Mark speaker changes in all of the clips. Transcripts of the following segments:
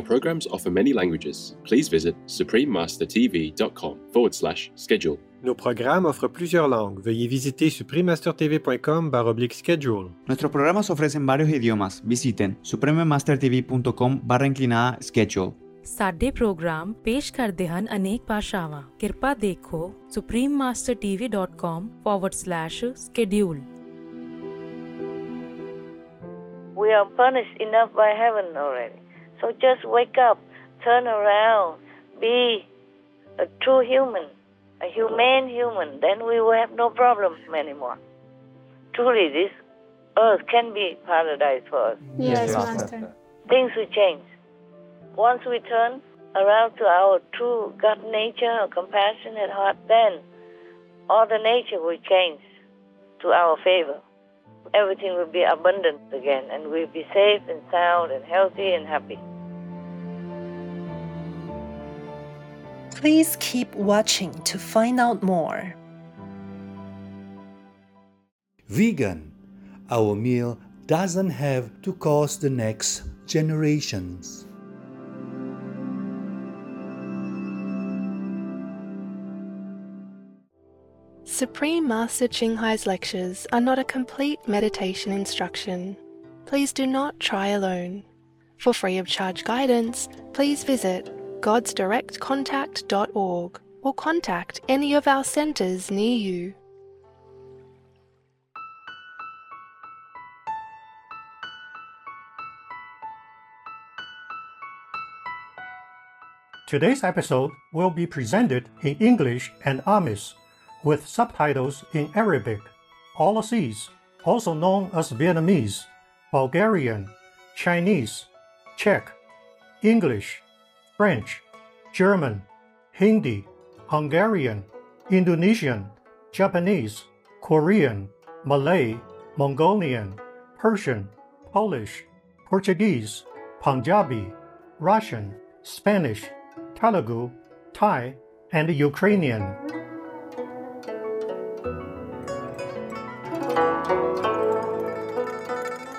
Speaker 1: Our programs offer many languages. Please visit suprememastertv.com forward slash schedule.
Speaker 2: Nos programmes offrent plusieurs langues. Veuillez visiter suprememastertv.com baroblique schedule.
Speaker 3: Nuestros programas ofrecen varios idiomas. Visiten suprememastertv.com barra inclinada schedule.
Speaker 4: ਸਾਡੇ programme ਪੇਸ਼ ਕਰਦੇ ਹਨ ਅਨੇਕ ਭਾਸ਼ਾਵਾਂ ਕਿਰਪਾ ਦੇਖੋ suprememastertv.com/schedule
Speaker 5: We are punished enough by heaven already. So just wake up, turn around, be a true human, a humane human. Then we will have no problem anymore. Truly, this earth can be paradise for us.
Speaker 6: Yes, Master.
Speaker 5: Things will change. Once we turn around to our true God nature, our compassionate heart, then all the nature will change to our favor. Everything will be abundant again, and we'll be safe and sound and healthy and happy.
Speaker 7: Please keep watching to find out more.
Speaker 8: Vegan. Our meal doesn't have to cost the next generations.
Speaker 6: Supreme Master Ching Hai's lectures are not a complete meditation instruction. Please do not try alone. For free of charge guidance, please visit godsdirectcontact.org or contact any of our centers near you.
Speaker 9: Today's episode will be presented in English and Amis with subtitles in Arabic, Aulacese, also known as Vietnamese, Bulgarian, Chinese, Czech, English, French, German, Hindi, Hungarian, Indonesian, Japanese, Korean, Malay, Mongolian, Persian, Polish, Portuguese, Punjabi, Russian, Spanish, Telugu, Thai, and Ukrainian.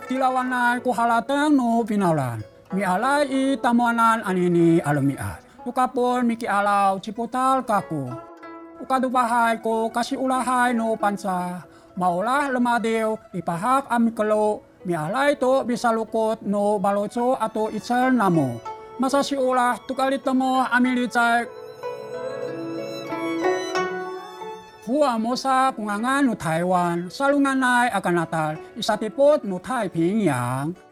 Speaker 10: Tilawanay kuhalatan no pinalan. Mi alay i tamuanan anini alumiat. Ukapon miki alaw ciputal kaku. Ukadubahay ko kasi ulahay no pansa. Maulah lemadew ipahak amikelo mi alay to bisa lukot no baloco atau itsel namo. Masa si ulah tukalit mo amilicay Hua mo kungangan no Taiwan, salunganay akanatal, isatipot no Taipingyang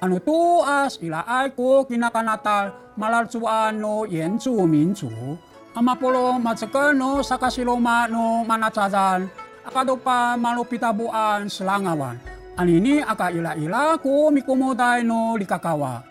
Speaker 10: anu tuas ah, ila aku kina kanatal malal suano yensu minsu amapolo matsakano sakasiloma no manatsadan akadopa malupitabuan selangawan. Anini aka ila ila ku mikumutay no likakawa.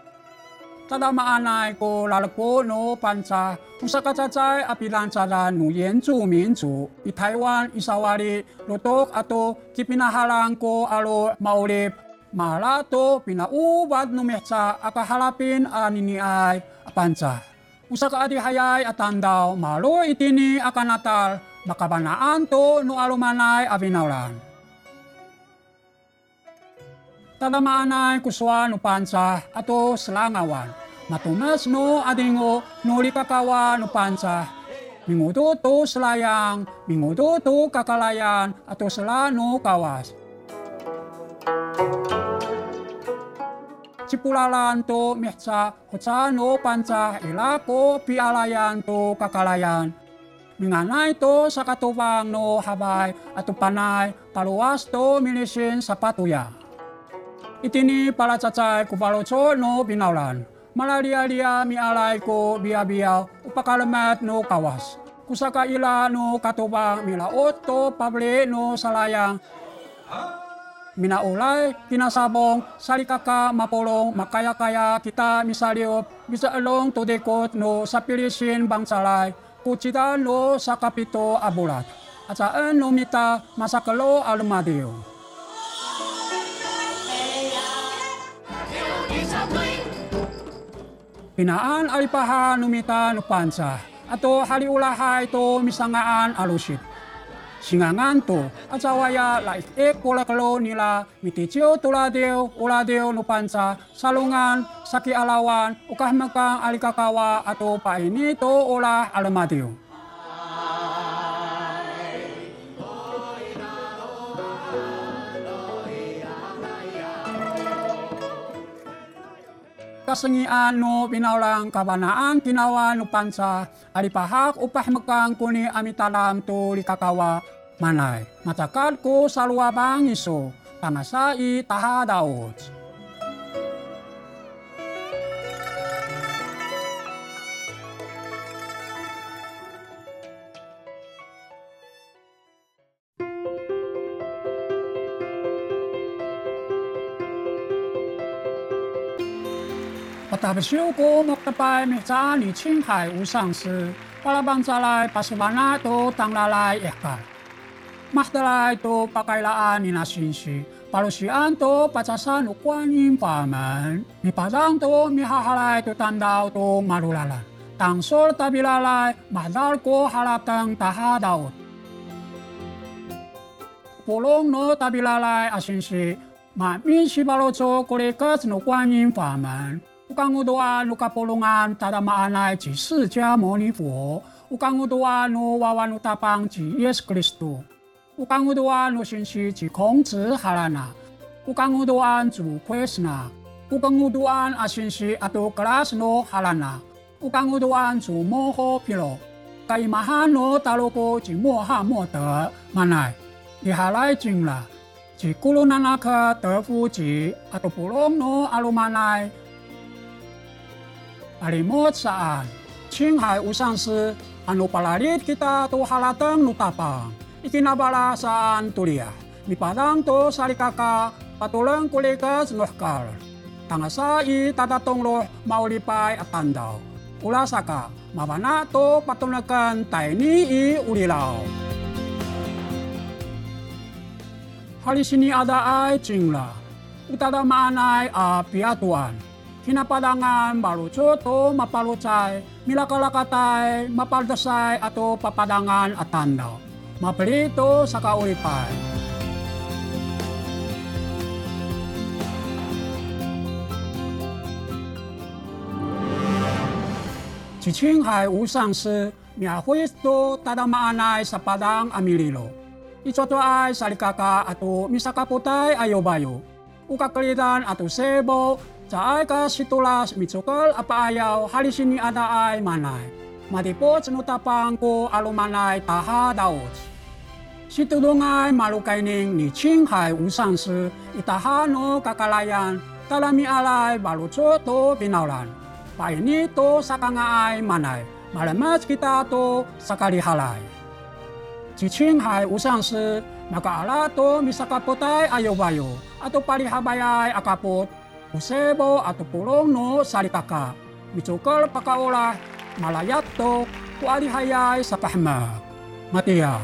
Speaker 10: Tada maanay ko lalako no pansa apilan apilansadan no yensu minsu i Taiwan isawari lutok ato kipinahalang ko alo maulip. Malato pinaubad no mehtsa akahalapin anini ay apansa. Usa ka adi hayay atandaw malo itini akanatal makabanaan to no alumanay avinaulan. Tadamaanay kuswa no pansa ato selangawan. Matumas no adingo no likakawa no pansa. Mingudo to selayang, mingudo to kakalayan ato sela no kawas. Cipulalan to mihsa kutsa no pansa ilako pialayan to kakalayan. Minganay to sa katubang no habay ato panay paluwas to milisin sa patuya. Itini pala cacay kupaloco no binaulan. Malalia-lia mi alay ko biya-biya upakalamat no kawas. Kusaka ila no katubang milaot to pabli no salayang. Minaulay, kinasabong, salikaka, mapulong, makaya-kaya kita misaliop, bisa along tudikot no sa pilisin bangsalay, kutsita no sa kapito abulat. At saan no mita masakalo almadio. Pinaan alipahan numita nupansa, ato haliulahay to misangaan alusit singananto acawa ya lai e kola kalo nila miti cio tula deo salungan saki alawan ukah mekang alikakawa atau pahini to ola alamadio. kasengian no pinaulang kabanaan kinawa no pansa alipahak upah mekang kuni amitalam tu likakawa manay. Matakal ko salwa bangiso tamasai taha daot. 大不修波摩的拜米扎尼青海无上师，巴拉邦扎来巴斯瓦纳多当拉来耶巴，马德来多巴盖拉阿尼那逊须，巴鲁西安多巴扎山努观音法门，米巴藏多米哈哈来多丹道多马鲁拉拉，当索尔达比拉来马达尔哥哈拉登达哈道。波隆诺达比拉来阿逊须，马米西巴鲁佐古列格子努观音法门。Okagodoa no kapolongan tadamaan ci 释迦牟尼佛。Okagodoa no wawano tapang ci Yes Kristo。Okagodoa no sinsi ci 孔子哈拉那。Okagodoan zu Krishna。Okagodoan asinsi ato kelas no halana。Okagodoan zu moho pilo。Kaimahan no taloko ci moha mote manai。Dihalai jinglah。ci kulunanaka terfuji atau pulong no alumanai。Alimot saan. Qinghai usang si anu palalit kita tu halatang nutapang. Ikinabala saan tulia. Mi padang to salikaka patulang kulikas nuhkal. Tangasai tatatong loh maulipay at tandaw. Ulasaka mabana to patunakan taini i ulilaw. Halisini ada ay cingla. Utada maanay a piatuan hinapadangan baluco to mapalucay, milakalakatay, mapaldasay ato papadangan at tandaw. Mapalito sa kaulipay. Si Qinghai usang si miahuis to tadamaanay sa padang ay salikaka ato misakaputay ayobayo. Ukakalitan ato sebo Saay ka situlas mitsukol apa ayaw halisini ada ay manay. Matipot sinutapang ko alumanay taha daot. Situlungay malukay ning ni Chinghai Usansi itaha no kakalayan talami alay balutso to binawlan. Paini to sakanga ay manay. Malamas kita to sakali halay. Si Chinghai Usansi maka ala to misakapotay ayobayo bayo. Ato palihabayay akapot Usebo atau pulong no salikaka. Micukal pakaolah malayat to kualihayay sa pahma. Matia,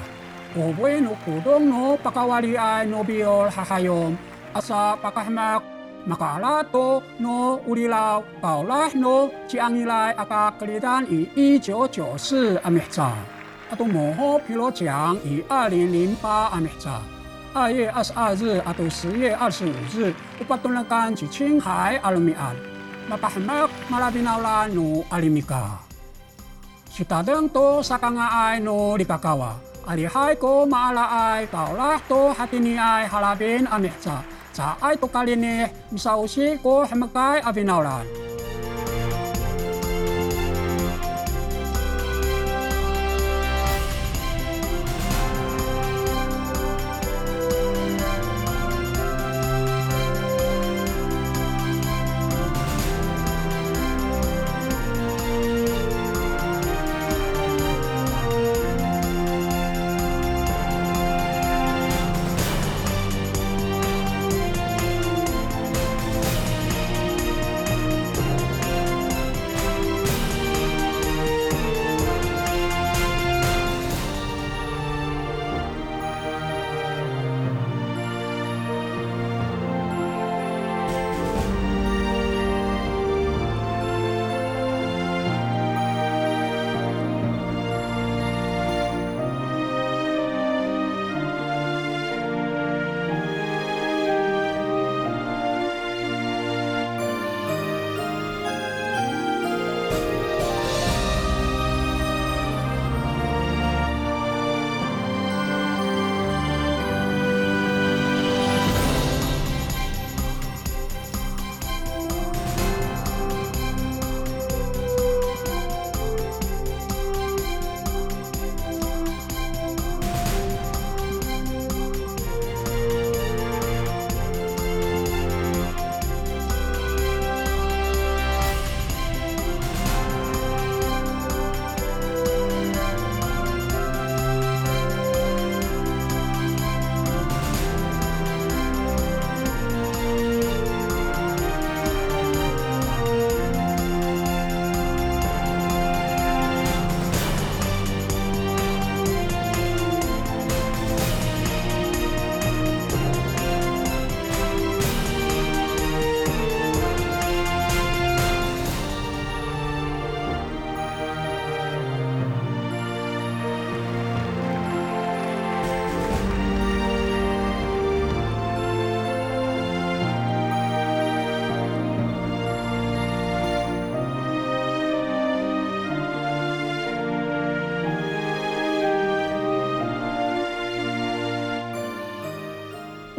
Speaker 10: kuboy no kudong no pakawali ay no biol hahayom asa pakahmak makalato no ulilaw kaulah no ciangilay akakalitan i i 九九四 amihca. Atau moho pilo jiang i 二零零八 amihca. 二月二十二日啊，到十月二十五日，我把东拉干去青海阿鲁米安，那巴很那马拉比纳拉努阿里米卡，许达登多萨冈阿埃努里巴卡瓦，阿里海哥马拉埃宝拉多哈蒂尼埃哈拉宾阿米扎，扎埃多卡里尼，萨乌西哥哈马盖阿宾纳拉。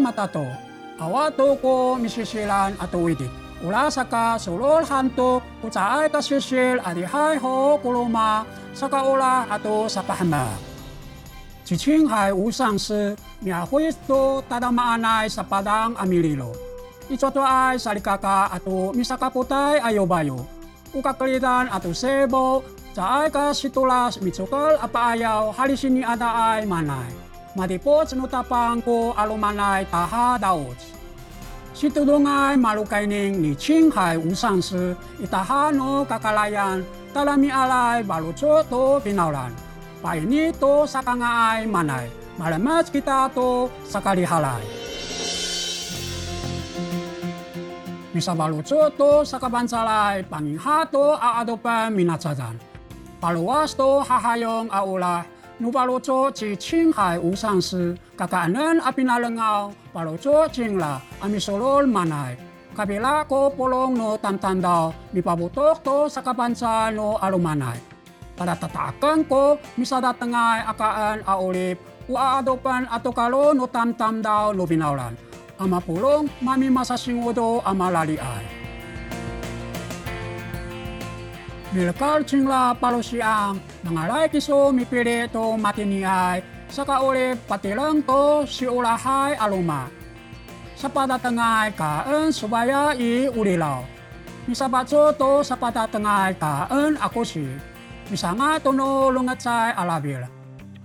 Speaker 10: Matato, Awa to ko misisilan ato widit. Ula saka sulol hanto kutsaay ka sisil adi hai ho kuluma saka ula ato sa pahama. ci Qinghai usang Si miyahuisto tadamaanay sa padang amililo. Ito to ay salikaka ato misakaputai ayo bayo. Ukakalitan ato sebo Caay ka situlas mitsukal apa ayaw halisini ada ay manay. Madipots no tapangko alumanai taha daots. malukay ning ni Qinghai Wusang si itaha no kakalayan talami alai baluto to pinawlan. Paini to sakangai manai, malamas kita to sakali halai. Misa baluto to sakabansalai panginghato aadopan minatsadan. Paluwas to hahayong aulah nubalutso ci Qinghai Usang Si kakaanan apinalangaw balutso jingla amisolol manay. Kabila ko polong no tamtandaw mipabutok to sa kabansa no alumanay. Pada tatakan ko misada tengay akaan aulip uaadopan ato kalo no tamtam daw no binaulan. Ama pulong mami masasingudo ama laliay. Milkal chingla palusiang nangalay kiso mipili to matiniay sa kaulip patilang to si ulahay aluma. Sa padatangay kaan subaya i ulilaw. Misabatso to sa padatangay kaan ako si. Misanga to no lungat say alabil.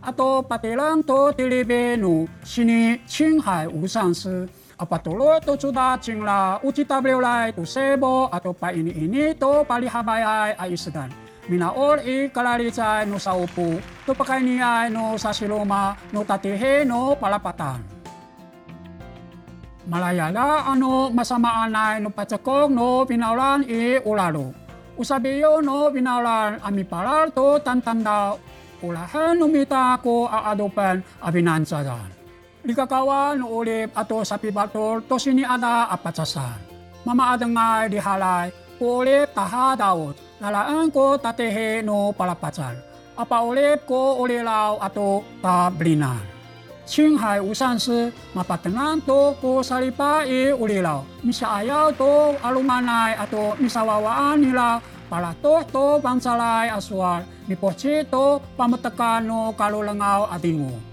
Speaker 10: Ato patilang to tilibe no sini Qinghai Usang Si apatuloy to suda chingla uci tablewlay to sebo ato pa ini-ini to palihabayay ay isdan. Minaol i kalalitay no sa upo, to pakainiyay no sa siluma, no tatihe palapatan. Malayala ano masamaanay no patsakong no pinaulan i ulalo. Usabiyo no pinaulan ami paral to tantanda ulahan numita ko aadopan abinansadan. Likakawa no ulip ato sa pibatol to sini ada apatsasan. Mamaadang nga di halay, ulip taha daot, lalaan ko tatehe no palapatsan. Apa ulip ko ulilaw ato tablinan. Qinghai Usang Si mapatenan to ko salipa i ulilaw. Misa ayaw to alumanay ato misawawaan nila palato to bangsalay aswal. Mipochi to no kalulangaw atingo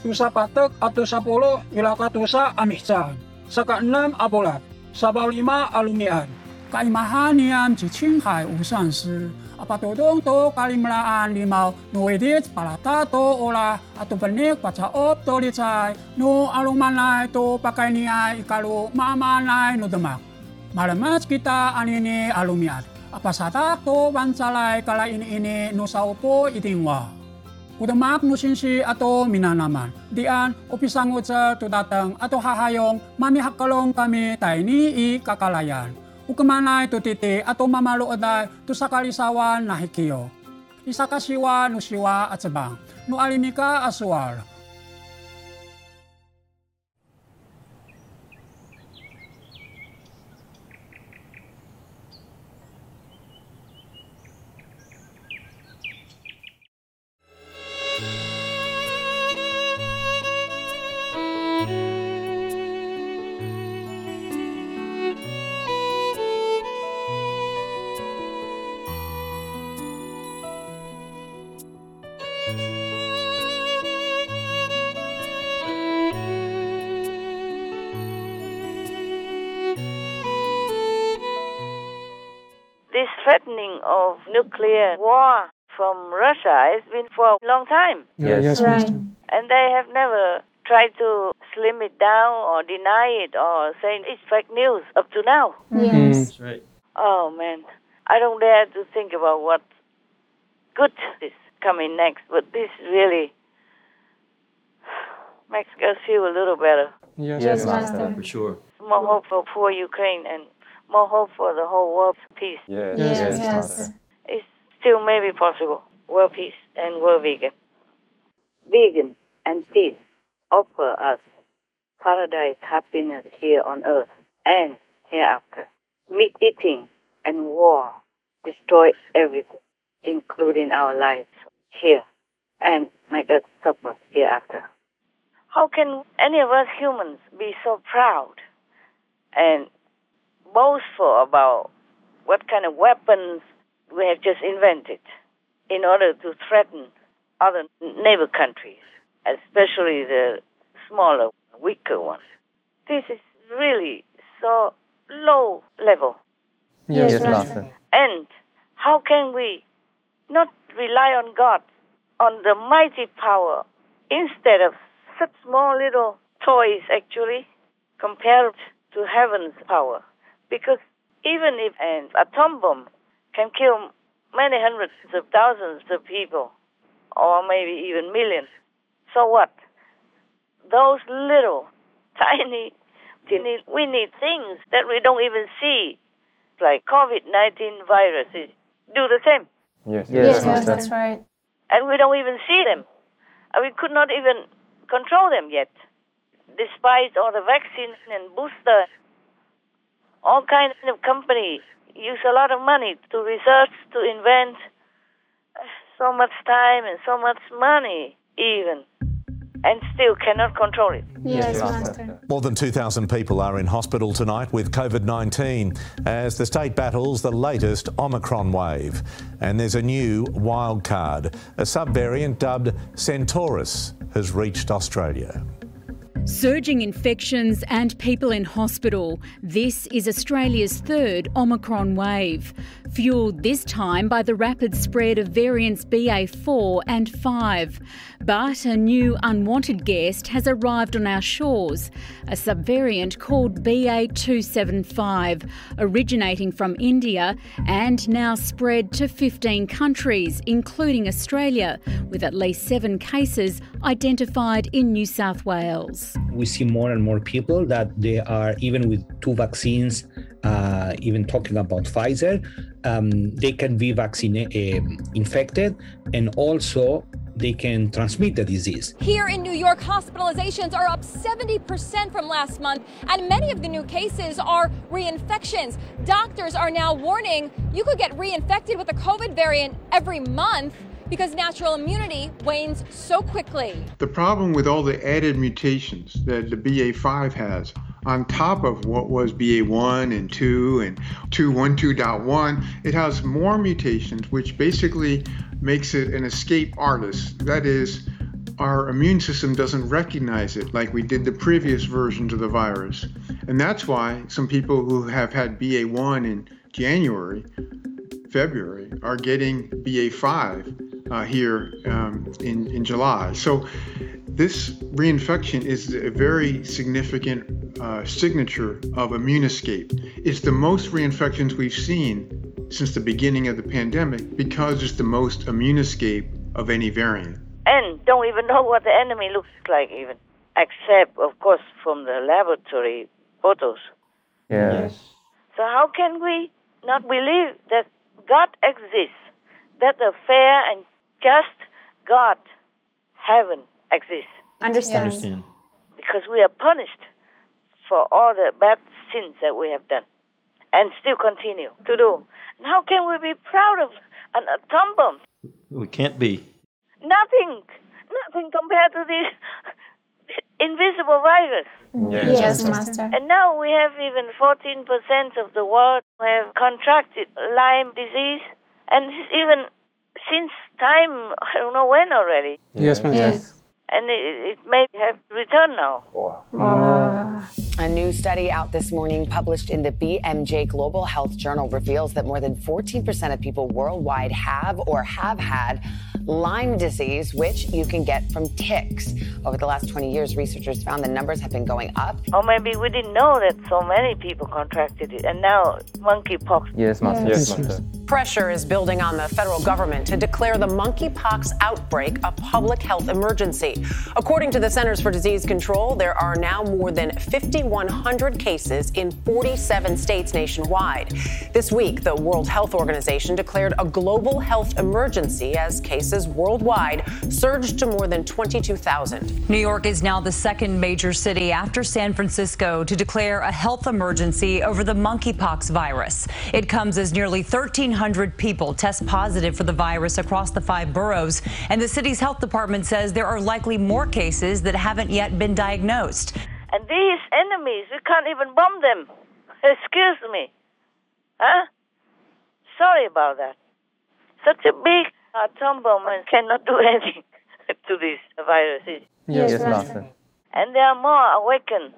Speaker 10: tusa patek atau sapuluh ilaka tusa amihcan. Sa keenam abolat, sa lima alumian. Kaimahan niam ci Qinghai Usang Si, apa tudong to kalimlaan limaw no edit palata to ola atau benik paca op to licay no alumanay to pakai niay ikalu maamanay no demak. Malamat kita anini alumiat. Apa satak to bansalay kala ini ini no saupo itingwa. Udamak nusinsi ato minanaman. Dian, upisangot sa tudatang ato hahayong mamihakalong kami tayo ni i kakalayan. Ukamanay tutiti ato mamalooday to sa kalisawan na hikiyo. Isa kasiwa no siwa at sabang. No alimika aswal.
Speaker 5: Threatening of nuclear war from Russia has been for a long time.
Speaker 11: Yes, yes right.
Speaker 5: And they have never tried to slim it down or deny it or say it's fake news up to now. Mm. Mm.
Speaker 11: Yes. That's right.
Speaker 5: Oh man, I don't dare to think about what good is coming next, but this really makes us feel a little better.
Speaker 11: Yes, yes Master, for sure.
Speaker 5: More hope for poor Ukraine and more hope for the whole world peace.
Speaker 11: Yes,
Speaker 7: Yes,
Speaker 11: yes,
Speaker 7: yes.
Speaker 11: Master.
Speaker 5: It's still maybe possible. World peace and world vegan. Vegan and peace offer us paradise happiness here on earth and hereafter. Meat eating and war destroy everything, including our lives here, and make us suffer hereafter. How can any of us humans be so proud and boastful about what kind of weapons we have just invented in order to threaten other neighbor countries, especially the smaller, weaker ones? This is really so low level.
Speaker 11: Yes, yes Master.
Speaker 5: And how can we not rely on God, on the mighty power, instead of such small little toys, actually, compared to heaven's power? Because even if an atom bomb can kill many hundreds of thousands of people, or maybe even millions, so what? Those little, tiny, tiny, we need things that we don't even see, like COVID-19 viruses, do the same.
Speaker 11: Yes,
Speaker 12: yes, yes that's right.
Speaker 5: And we don't even see them. And we could not even control them yet, despite all the vaccines and booster. All kinds of companies use a lot of money to research, to invent, so much time and so much money, even, and still cannot control it.
Speaker 12: Yes, Master.
Speaker 13: More than 2,000 people are in hospital tonight with COVID 19 as the state battles the latest Omicron wave. And there's a new wild card. A subvariant dubbed Centaurus has reached Australia.
Speaker 14: Surging infections and people in hospital. This is Australia's third Omicron wave, fuelled this time by the rapid spread of variants BA4 and 5. But a new unwanted guest has arrived on our shores, a subvariant called BA275, originating from India and now spread to 15 countries, including Australia, with at least seven cases identified in New South Wales.
Speaker 15: We see more and more people that they are, even with two vaccines, uh, even talking about Pfizer, um, they can be vaccinated, uh, infected, and also they can transmit the disease.
Speaker 16: Here in New York, hospitalizations are up 70% from last month, and many of the new cases are reinfections. Doctors are now warning you could get reinfected with a COVID variant every month because natural immunity wanes so quickly.
Speaker 17: The problem with all the added mutations that the BA5 has on top of what was BA1 and 2 and 212.1, it has more mutations, which basically makes it an escape artist. That is, our immune system doesn't recognize it like we did the previous versions of the virus. And that's why some people who have had BA1 in January, February, are getting BA5 uh, here um, in, in July. So this reinfection is a very significant uh, signature of immune escape. It's the most reinfections we've seen since the beginning of the pandemic because it's the most immune escape of any variant.
Speaker 5: And don't even know what the enemy looks like, even, except, of course, from the laboratory photos.
Speaker 11: Yes.
Speaker 5: So, how can we not believe that God exists, that a fair and just God, heaven, exists?
Speaker 12: Understand.
Speaker 11: Understand.
Speaker 5: Because we are punished for all the bad sins that we have done and still continue to do. And how can we be proud of an atom bomb?
Speaker 11: We can't be.
Speaker 5: Nothing, nothing compared to this invisible virus.
Speaker 12: Yes, yes Master.
Speaker 5: And now we have even 14% of the world who have contracted Lyme disease, and even since time, I don't know when already.
Speaker 2: Yes, Master.
Speaker 12: Yes.
Speaker 5: And it, it may have returned now.
Speaker 18: A new study out this morning, published in the BMJ Global Health Journal, reveals that more than 14% of people worldwide have or have had Lyme disease, which you can get from ticks. Over the last 20 years, researchers found the numbers have been going up.
Speaker 5: Or maybe we didn't know that so many people contracted it, and now monkeypox.
Speaker 11: Yes, Master. Yes, Master.
Speaker 18: Pressure is building on the federal government to declare the monkeypox outbreak a public health emergency. According to the Centers for Disease Control, there are now more than 5,100 cases in 47 states nationwide. This week, the World Health Organization declared a global health emergency as cases worldwide surged to more than 22,000.
Speaker 19: New York is now the second major city after San Francisco to declare a health emergency over the monkeypox virus. It comes as nearly 1,300 1,500 people test positive for the virus across the five boroughs, and the city's health department says there are likely more cases that haven't yet been diagnosed.
Speaker 5: And these enemies, we can't even bomb them. Excuse me. Huh? Sorry about that. Such a big atom bomb and cannot do anything to this virus.
Speaker 11: Yes, yes Master.
Speaker 5: And they are more awakened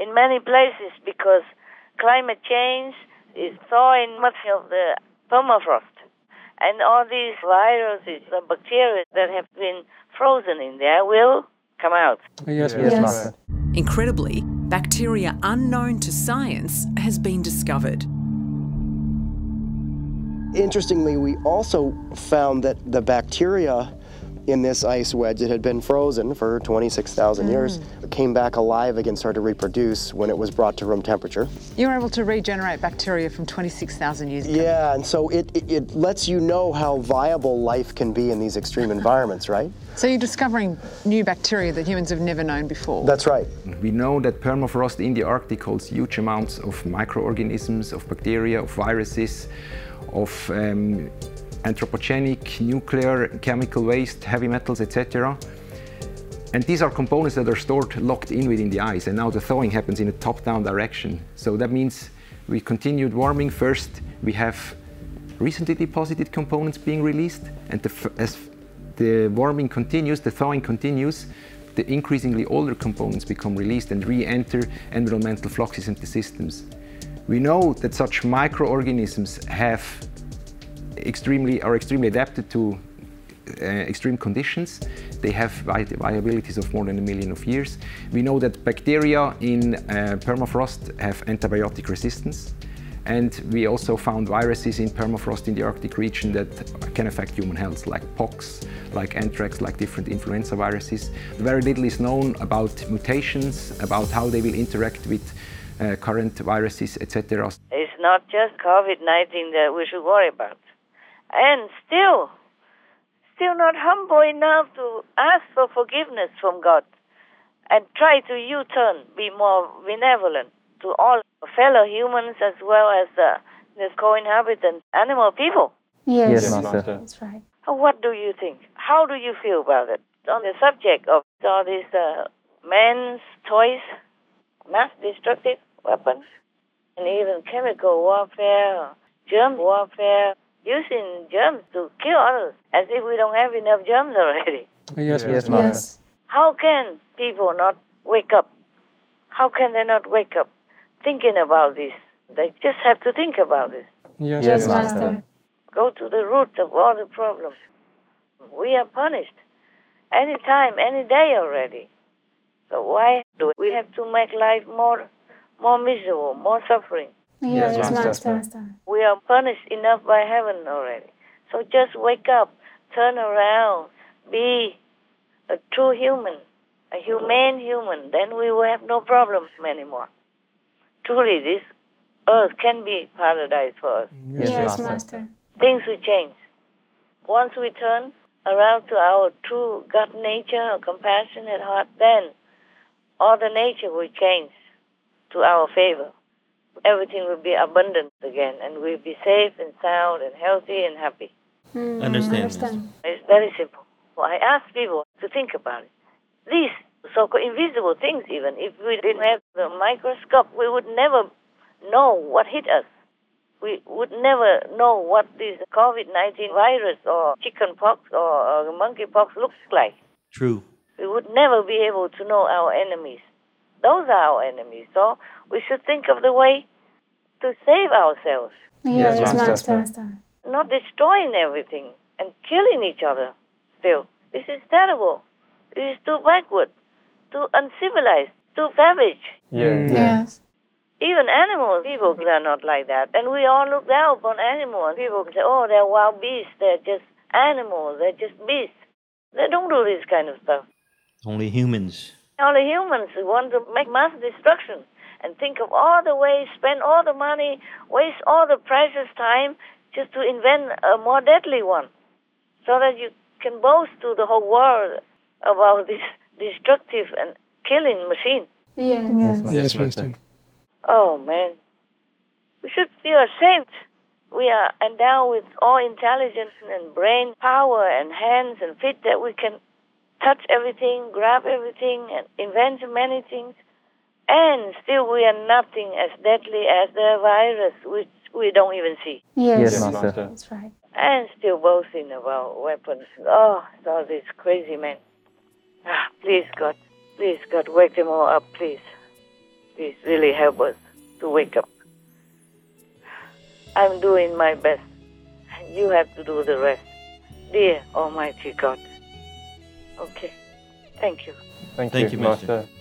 Speaker 5: in many places because climate change is thawing much of the permafrost. And all these viruses, the bacteria that have been frozen in there will come out.
Speaker 11: Yes, yes, yes.
Speaker 20: Incredibly, bacteria unknown to science has been discovered.
Speaker 21: Interestingly, we also found that the bacteria in this ice wedge that had been frozen for 26,000 mm. years came back alive again, started to reproduce when it was brought to room temperature.
Speaker 22: You were able to regenerate bacteria from 26,000 years ago.
Speaker 21: Yeah, and so it, it, it lets you know how viable life can be in these extreme environments, right?
Speaker 22: So you're discovering new bacteria that humans have never known before.
Speaker 21: That's right.
Speaker 23: We know that permafrost in the Arctic holds huge amounts of microorganisms, of bacteria, of viruses, of um, anthropogenic, nuclear, chemical waste, heavy metals, etc. And these are components that are stored locked in within the ice, and now the thawing happens in a top-down direction. So that means we continued warming. First, we have recently deposited components being released, and the, as the warming continues, the thawing continues, the increasingly older components become released and re-enter environmental fluxes into systems. We know that such microorganisms have extremely are extremely adapted to uh, extreme conditions. They have viabilities of more than a million of years. We know that bacteria in uh, permafrost have antibiotic resistance. And we also found viruses in permafrost in the Arctic region that can affect human health, like pox, like anthrax, like different influenza viruses. Very little is known about mutations, about how they will interact with uh, current viruses, etc.
Speaker 5: It's not just COVID 19 that we should worry about and still, still not humble enough to ask for forgiveness from God and try to U turn, be more benevolent to all fellow humans as well as the, the co inhabitant animal people.
Speaker 12: Yes, yes Master. That's right.
Speaker 5: What do you think? How do you feel about it? On the subject of all these uh, men's toys, mass destructive weapons, and even chemical warfare, germ warfare, using germs to kill others as if we don't have enough germs already.
Speaker 11: Yes, yes, yes.
Speaker 5: How can people not wake up? How can they not wake up thinking about this? They just have to think about this.
Speaker 11: Yes, yes Master.
Speaker 5: Go to the root of all the problems. We are punished any time, any day already. So why do we have to make life more, more miserable, more suffering?
Speaker 12: Yes, yes master. master.
Speaker 5: We are punished enough by heaven already. So just wake up, turn around, be a true human, a humane human. Then we will have no problems anymore. Truly, this earth can be paradise for us.
Speaker 12: Yes, yes master. master.
Speaker 5: Things will change. Once we turn around to our true God nature, our compassionate heart, then all the nature will change to our favor everything will be abundant again and we'll be safe and sound and healthy and happy.
Speaker 12: Mm,
Speaker 11: understand.
Speaker 12: understand.
Speaker 5: It's very simple. Well, I ask people to think about it. These so-called invisible things, even if we didn't have the microscope, we would never know what hit us. We would never know what this COVID-19 virus or chickenpox or, or monkeypox looks like.
Speaker 11: True.
Speaker 5: We would never be able to know our enemies. Those are our enemies. So we should think of the way to save ourselves.
Speaker 12: Yes, yes master. master.
Speaker 5: Not destroying everything and killing each other still. This is terrible. This is too backward, too uncivilized, too savage.
Speaker 11: Yes. Mm.
Speaker 12: yes.
Speaker 5: Even animals, people are not like that. And we all look down upon animals. People say, oh, they're wild beasts. They're just animals. They're just beasts. They don't do this kind of stuff.
Speaker 11: Only humans.
Speaker 5: Only humans want to make mass destruction and think of all the ways, spend all the money, waste all the precious time just to invent a more deadly one, so that you can boast to the whole world about this destructive and killing machine.
Speaker 12: Yes,
Speaker 11: yes, yes Master.
Speaker 5: Oh man, we should feel ashamed We are endowed with all intelligence and brain power and hands and feet that we can touch everything, grab everything, and invent many things. And still, we are nothing as deadly as the virus, which we don't even see.
Speaker 12: Yes,
Speaker 11: Yes, Master.
Speaker 12: That's right.
Speaker 5: And still boasting about weapons. Oh, all these crazy men. Ah, please, God. Please, God, wake them all up, please. Please, really help us to wake up. I'm doing my best. And you have to do the rest. Dear Almighty God. Okay. Thank you.
Speaker 11: Thank,
Speaker 24: Thank
Speaker 11: you,
Speaker 24: you, Master.
Speaker 11: Master.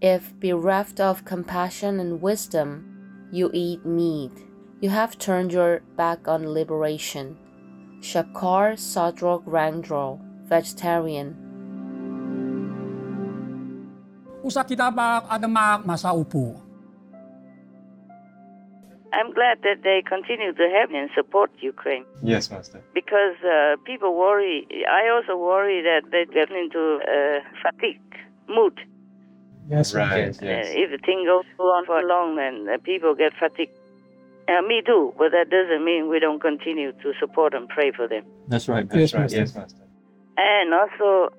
Speaker 25: If bereft of compassion and wisdom, you eat meat, you have turned your back on liberation. Shabkar Tsogdruk Rangdrol, vegetarian.
Speaker 10: Usa kita bak adamak masaupu.
Speaker 5: I'm glad that they continue to help and support Ukraine
Speaker 11: Yes, Master.
Speaker 5: because uh, people worry. I also worry that they get into uh, fatigue mood.
Speaker 11: Yes, right.
Speaker 5: Uh,
Speaker 11: Yes.
Speaker 5: if the thing goes on for long, then uh, people get fatigued. Uh, me too, but that doesn't mean we don't continue to support and pray for them.
Speaker 11: That's right.
Speaker 24: Yes,
Speaker 11: That's right.
Speaker 24: Master.
Speaker 11: Yes, Master.
Speaker 5: And also,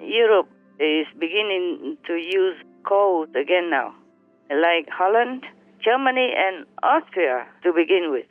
Speaker 5: Europe is beginning to use coal again now, like Holland, Germany, and Austria to begin with.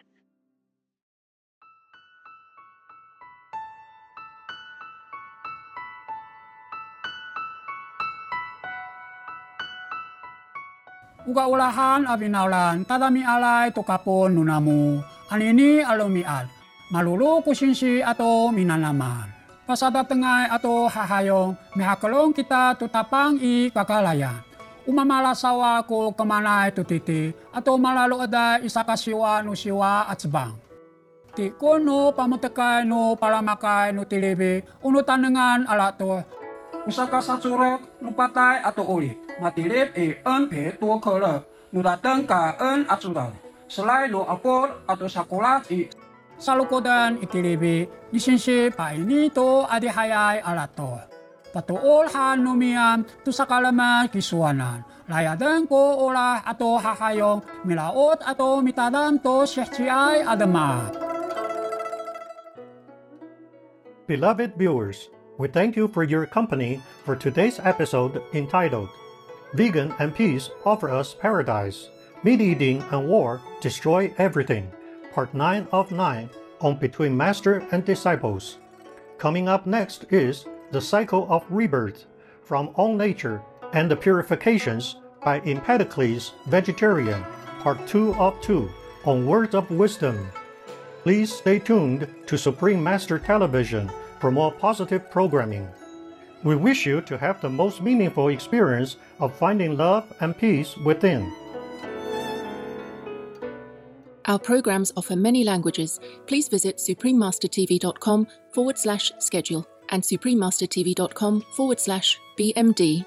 Speaker 10: Uga ulahan abinaulan tadami alay tukapon nunamu. Anini alumiad. Malulu kusinsi ato minanaman. Pasada tengay ato hahayong mihakalong kita tutapang i kakalayan. Umamala sawa ko kamanay tutiti ato malalo ada isa kasiwa no siwa at sebang. Ti kono pamutekay no palamakay no tilibi unutanengan ala to usa ka sa surok no patay ato uli matilip e en pe to kala no datang ka en atsural selai lo apor ato sakulat i salukodan itilibi isinsi pa ini to adihayay ala to. Patuol han numiam tu sakalama kisuanan layadan ko olah ato hahayong milaot ato mitadam to syehciay adama
Speaker 9: Beloved viewers, we thank you for your company for today's episode entitled Vegan and Peace Offer Us Paradise Meat Eating and War Destroy Everything, Part 9 of 9 on Between Master and Disciples. Coming up next is The Cycle of Rebirth from All Nature and the Purifications by Empedocles Vegetarian, Part 2 of 2 on Words of Wisdom. Please stay tuned to Supreme Master Television for more positive programming. We wish you to have the most meaningful experience of finding love and peace within.
Speaker 26: Our programs offer many languages. Please visit suprememastertv.com forward slash schedule and suprememastertv.com forward slash BMD